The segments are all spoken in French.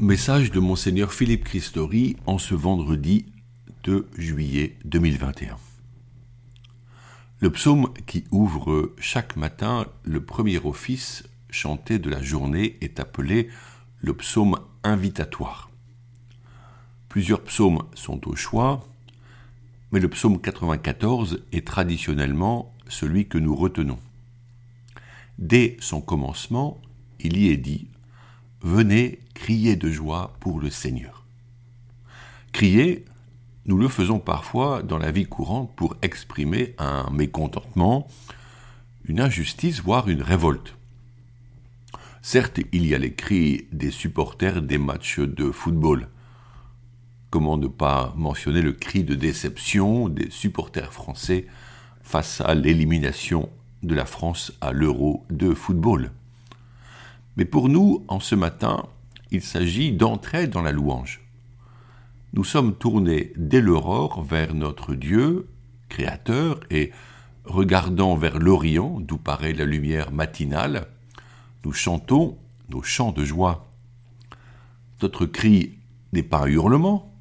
Message de Monseigneur Philippe Christori en ce vendredi 2 juillet 2021. Le psaume qui ouvre chaque matin le premier office chanté de la journée est appelé le psaume invitatoire. Plusieurs psaumes sont au choix, mais le psaume 94 est traditionnellement celui que nous retenons. Dès son commencement, il y est dit Venez crier de joie pour le Seigneur. Crier, nous le faisons parfois dans la vie courante pour exprimer un mécontentement, une injustice, voire une révolte. Certes, il y a les cris des supporters des matchs de football. Comment ne pas mentionner le cri de déception des supporters français face à l'élimination de la France à l'Euro de football? Mais pour nous, en ce matin, il s'agit d'entrer dans la louange. Nous sommes tournés dès l'aurore vers notre Dieu, Créateur, et regardant vers l'Orient, d'où paraît la lumière matinale, nous chantons nos chants de joie. Notre cri n'est pas un hurlement,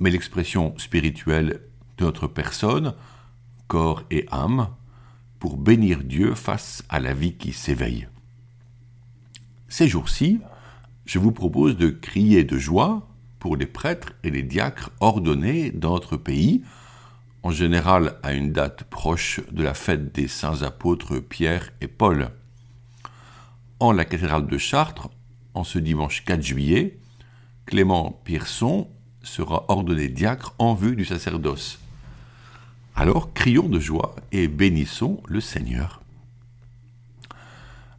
mais l'expression spirituelle de notre personne, corps et âme, pour bénir Dieu face à la vie qui s'éveille. Ces jours-ci, je vous propose de crier de joie pour les prêtres et les diacres ordonnés dans notre pays, en général à une date proche de la fête des saints apôtres Pierre et Paul en la cathédrale de Chartres, en ce dimanche 4 juillet, Clément Pierson sera ordonné diacre en vue du sacerdoce. Alors crions de joie et bénissons le Seigneur.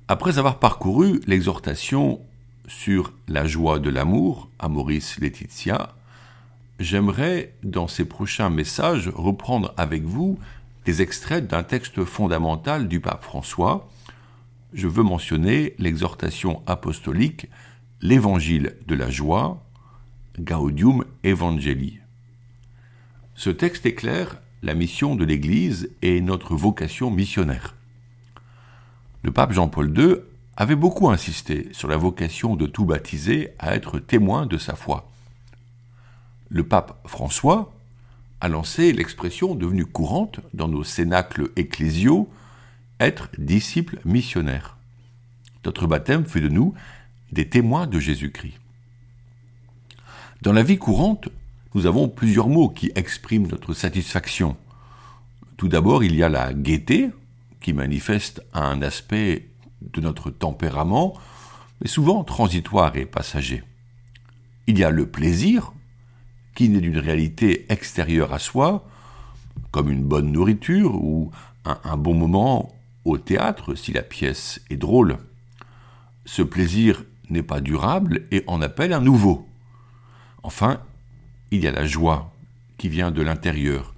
Après avoir parcouru l'exhortation sur la joie de l'amour à Maurice Laetitia, j'aimerais dans ces prochains messages reprendre avec vous des extraits d'un texte fondamental du pape François, je veux mentionner l'exhortation apostolique, l'évangile de la joie, Gaudium Evangelii. Ce texte éclaire la mission de l'Église et notre vocation missionnaire. Le pape Jean-Paul II avait beaucoup insisté sur la vocation de tout baptisé à être témoin de sa foi. Le pape François a lancé l'expression devenue courante dans nos cénacles ecclésiaux être disciples missionnaires. Notre baptême fait de nous des témoins de Jésus-Christ. Dans la vie courante, nous avons plusieurs mots qui expriment notre satisfaction. Tout d'abord, il y a la gaieté, qui manifeste un aspect de notre tempérament, mais souvent transitoire et passager. Il y a le plaisir, qui naît d'une réalité extérieure à soi, comme une bonne nourriture ou un, un bon moment au théâtre si la pièce est drôle. Ce plaisir n'est pas durable et en appelle un nouveau. Enfin, il y a la joie qui vient de l'intérieur,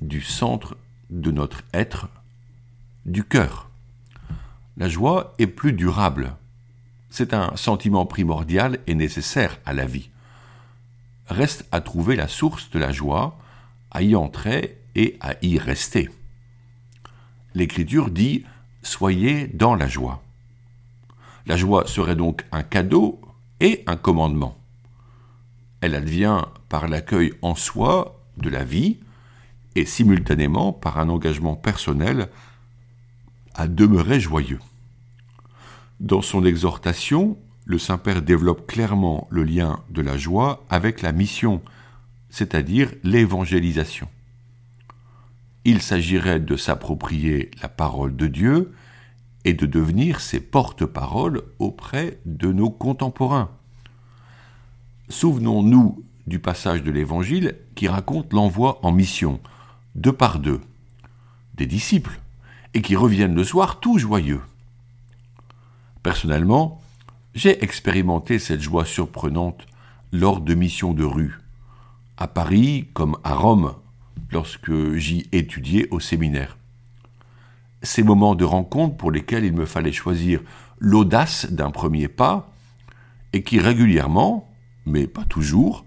du centre de notre être, du cœur. La joie est plus durable. C'est un sentiment primordial et nécessaire à la vie. Reste à trouver la source de la joie, à y entrer et à y rester l'Écriture dit Soyez dans la joie. La joie serait donc un cadeau et un commandement. Elle advient par l'accueil en soi de la vie et simultanément par un engagement personnel à demeurer joyeux. Dans son exhortation, le Saint-Père développe clairement le lien de la joie avec la mission, c'est-à-dire l'évangélisation il s'agirait de s'approprier la parole de Dieu et de devenir ses porte-paroles auprès de nos contemporains. Souvenons-nous du passage de l'Évangile qui raconte l'envoi en mission, deux par deux, des disciples, et qui reviennent le soir tout joyeux. Personnellement, j'ai expérimenté cette joie surprenante lors de missions de rue, à Paris comme à Rome, lorsque j'y étudiais au séminaire. Ces moments de rencontre pour lesquels il me fallait choisir l'audace d'un premier pas, et qui régulièrement, mais pas toujours,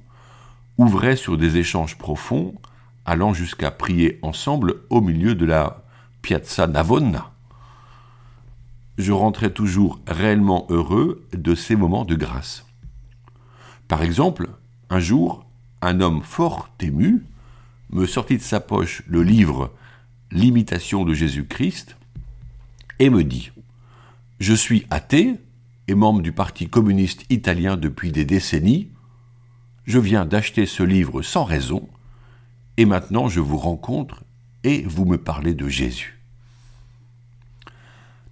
ouvraient sur des échanges profonds, allant jusqu'à prier ensemble au milieu de la Piazza Navona. Je rentrais toujours réellement heureux de ces moments de grâce. Par exemple, un jour, un homme fort ému me sortit de sa poche le livre L'imitation de Jésus-Christ et me dit Je suis athée et membre du Parti communiste italien depuis des décennies. Je viens d'acheter ce livre sans raison et maintenant je vous rencontre et vous me parlez de Jésus.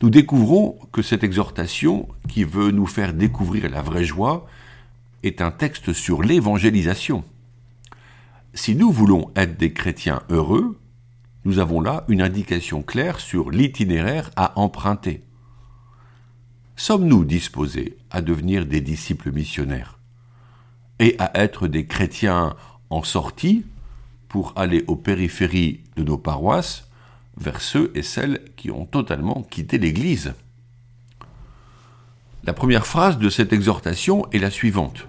Nous découvrons que cette exhortation, qui veut nous faire découvrir la vraie joie, est un texte sur l'évangélisation. Si nous voulons être des chrétiens heureux, nous avons là une indication claire sur l'itinéraire à emprunter. Sommes-nous disposés à devenir des disciples missionnaires et à être des chrétiens en sortie pour aller aux périphéries de nos paroisses vers ceux et celles qui ont totalement quitté l'Église La première phrase de cette exhortation est la suivante.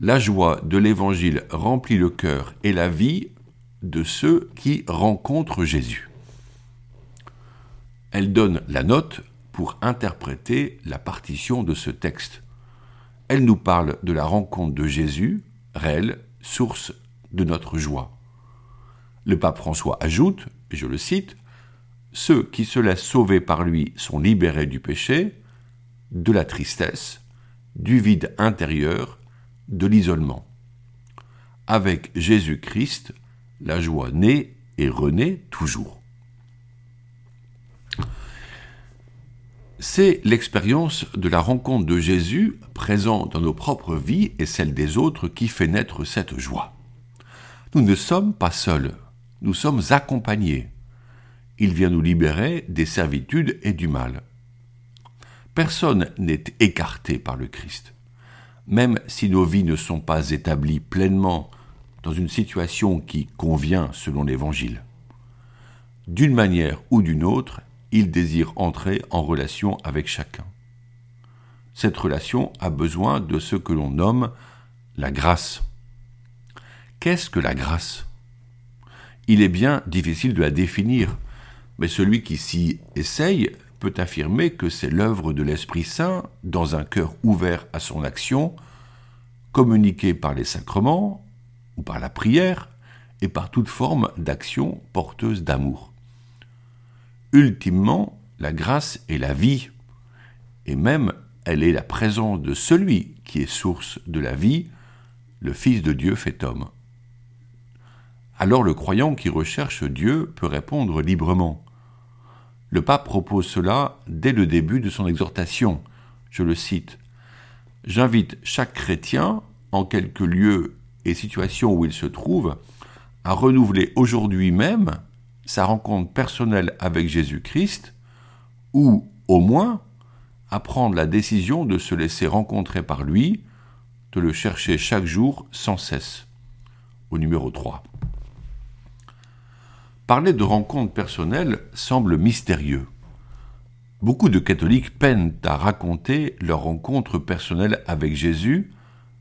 La joie de l'Évangile remplit le cœur et la vie de ceux qui rencontrent Jésus. Elle donne la note pour interpréter la partition de ce texte. Elle nous parle de la rencontre de Jésus, réelle, source de notre joie. Le pape François ajoute, je le cite, Ceux qui se laissent sauver par lui sont libérés du péché, de la tristesse, du vide intérieur, de l'isolement. Avec Jésus-Christ, la joie naît et renaît toujours. C'est l'expérience de la rencontre de Jésus présent dans nos propres vies et celle des autres qui fait naître cette joie. Nous ne sommes pas seuls, nous sommes accompagnés. Il vient nous libérer des servitudes et du mal. Personne n'est écarté par le Christ. Même si nos vies ne sont pas établies pleinement dans une situation qui convient selon l'Évangile. D'une manière ou d'une autre, il désire entrer en relation avec chacun. Cette relation a besoin de ce que l'on nomme la grâce. Qu'est-ce que la grâce? Il est bien difficile de la définir, mais celui qui s'y essaye peut affirmer que c'est l'œuvre de l'Esprit Saint dans un cœur ouvert à son action, communiqué par les sacrements ou par la prière et par toute forme d'action porteuse d'amour. Ultimement, la grâce est la vie, et même elle est la présence de celui qui est source de la vie, le Fils de Dieu fait homme. Alors le croyant qui recherche Dieu peut répondre librement. Le pape propose cela dès le début de son exhortation. Je le cite. J'invite chaque chrétien, en quelque lieu et situation où il se trouve, à renouveler aujourd'hui même sa rencontre personnelle avec Jésus-Christ, ou au moins à prendre la décision de se laisser rencontrer par lui, de le chercher chaque jour sans cesse. Au numéro 3. Parler de rencontre personnelle semble mystérieux. Beaucoup de catholiques peinent à raconter leur rencontre personnelle avec Jésus,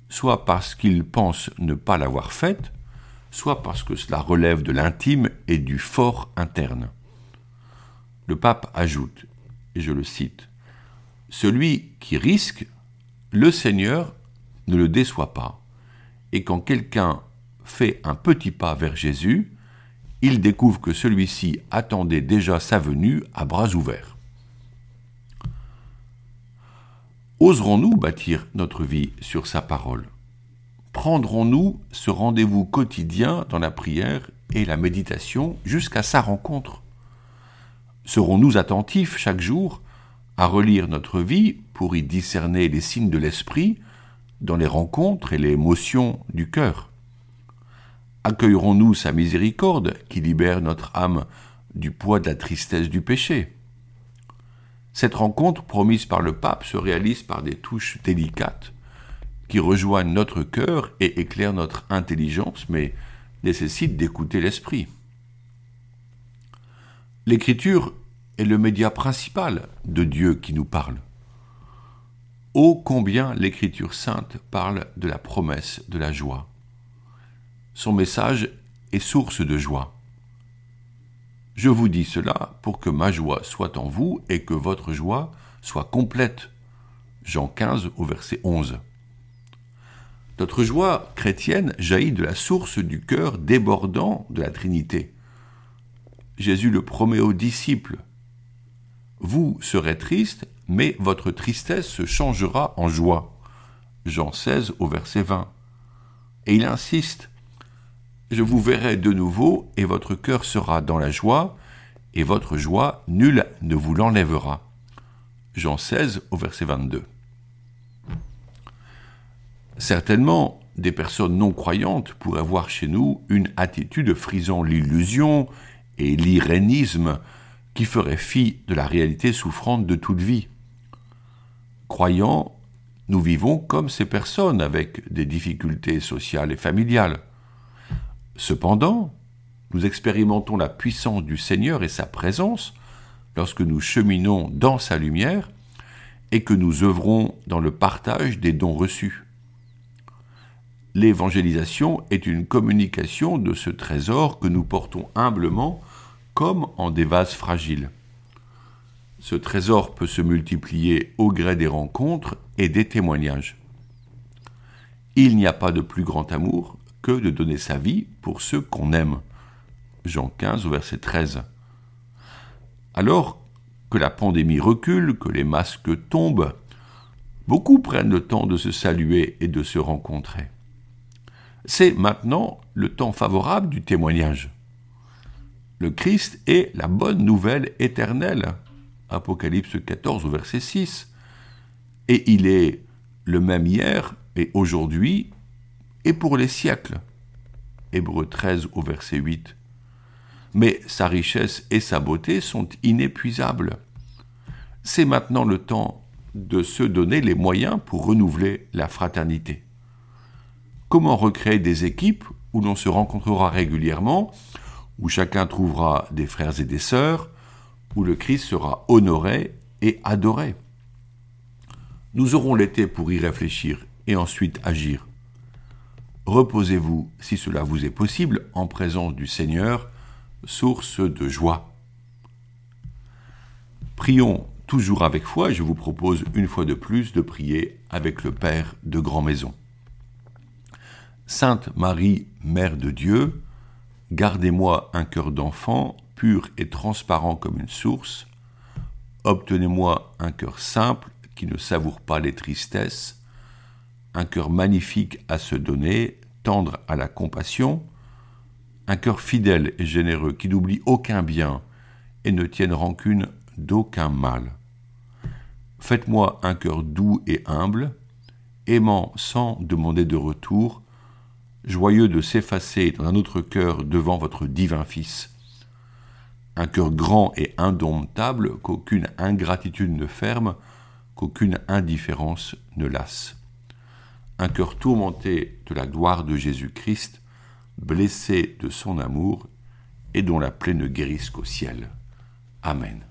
soit parce qu'ils pensent ne pas l'avoir faite, soit parce que cela relève de l'intime et du fort interne. Le pape ajoute, et je le cite, Celui qui risque, le Seigneur ne le déçoit pas, et quand quelqu'un fait un petit pas vers Jésus, il découvre que celui-ci attendait déjà sa venue à bras ouverts. Oserons-nous bâtir notre vie sur sa parole? Prendrons-nous ce rendez-vous quotidien dans la prière et la méditation jusqu'à sa rencontre? Serons-nous attentifs chaque jour à relire notre vie pour y discerner les signes de l'esprit dans les rencontres et les émotions du cœur? Accueillerons-nous sa miséricorde qui libère notre âme du poids de la tristesse du péché? Cette rencontre promise par le pape se réalise par des touches délicates qui rejoignent notre cœur et éclairent notre intelligence, mais nécessitent d'écouter l'esprit. L'écriture est le média principal de Dieu qui nous parle. Ô combien l'écriture sainte parle de la promesse de la joie. Son message est source de joie. Je vous dis cela pour que ma joie soit en vous et que votre joie soit complète. Jean 15 au verset 11. Notre joie chrétienne jaillit de la source du cœur débordant de la Trinité. Jésus le promet aux disciples. Vous serez tristes, mais votre tristesse se changera en joie. Jean 16 au verset 20. Et il insiste. Je vous verrai de nouveau, et votre cœur sera dans la joie, et votre joie, nul ne vous l'enlèvera. Jean 16 au verset 22. Certainement, des personnes non croyantes pourraient voir chez nous une attitude frisant l'illusion et l'irénisme qui ferait fi de la réalité souffrante de toute vie. Croyants, nous vivons comme ces personnes avec des difficultés sociales et familiales. Cependant, nous expérimentons la puissance du Seigneur et sa présence lorsque nous cheminons dans sa lumière et que nous œuvrons dans le partage des dons reçus. L'évangélisation est une communication de ce trésor que nous portons humblement comme en des vases fragiles. Ce trésor peut se multiplier au gré des rencontres et des témoignages. Il n'y a pas de plus grand amour de donner sa vie pour ceux qu'on aime. Jean 15 verset 13. Alors que la pandémie recule, que les masques tombent, beaucoup prennent le temps de se saluer et de se rencontrer. C'est maintenant le temps favorable du témoignage. Le Christ est la bonne nouvelle éternelle. Apocalypse 14 verset 6. Et il est le même hier et aujourd'hui et pour les siècles. Hébreu 13 au verset 8. Mais sa richesse et sa beauté sont inépuisables. C'est maintenant le temps de se donner les moyens pour renouveler la fraternité. Comment recréer des équipes où l'on se rencontrera régulièrement, où chacun trouvera des frères et des sœurs, où le Christ sera honoré et adoré? Nous aurons l'été pour y réfléchir et ensuite agir. Reposez-vous, si cela vous est possible, en présence du Seigneur, source de joie. Prions toujours avec foi je vous propose une fois de plus de prier avec le Père de Grand Maison. Sainte Marie, Mère de Dieu, Gardez-moi un cœur d'enfant, pur et transparent comme une source. Obtenez-moi un cœur simple qui ne savoure pas les tristesses, un cœur magnifique à se donner, tendre à la compassion, un cœur fidèle et généreux qui n'oublie aucun bien et ne tienne rancune d'aucun mal. Faites-moi un cœur doux et humble, aimant sans demander de retour, joyeux de s'effacer dans un autre cœur devant votre divin Fils. Un cœur grand et indomptable qu'aucune ingratitude ne ferme, qu'aucune indifférence ne lasse. Un cœur tourmenté de la gloire de Jésus-Christ, blessé de son amour, et dont la plaie ne guérisse qu'au ciel. Amen.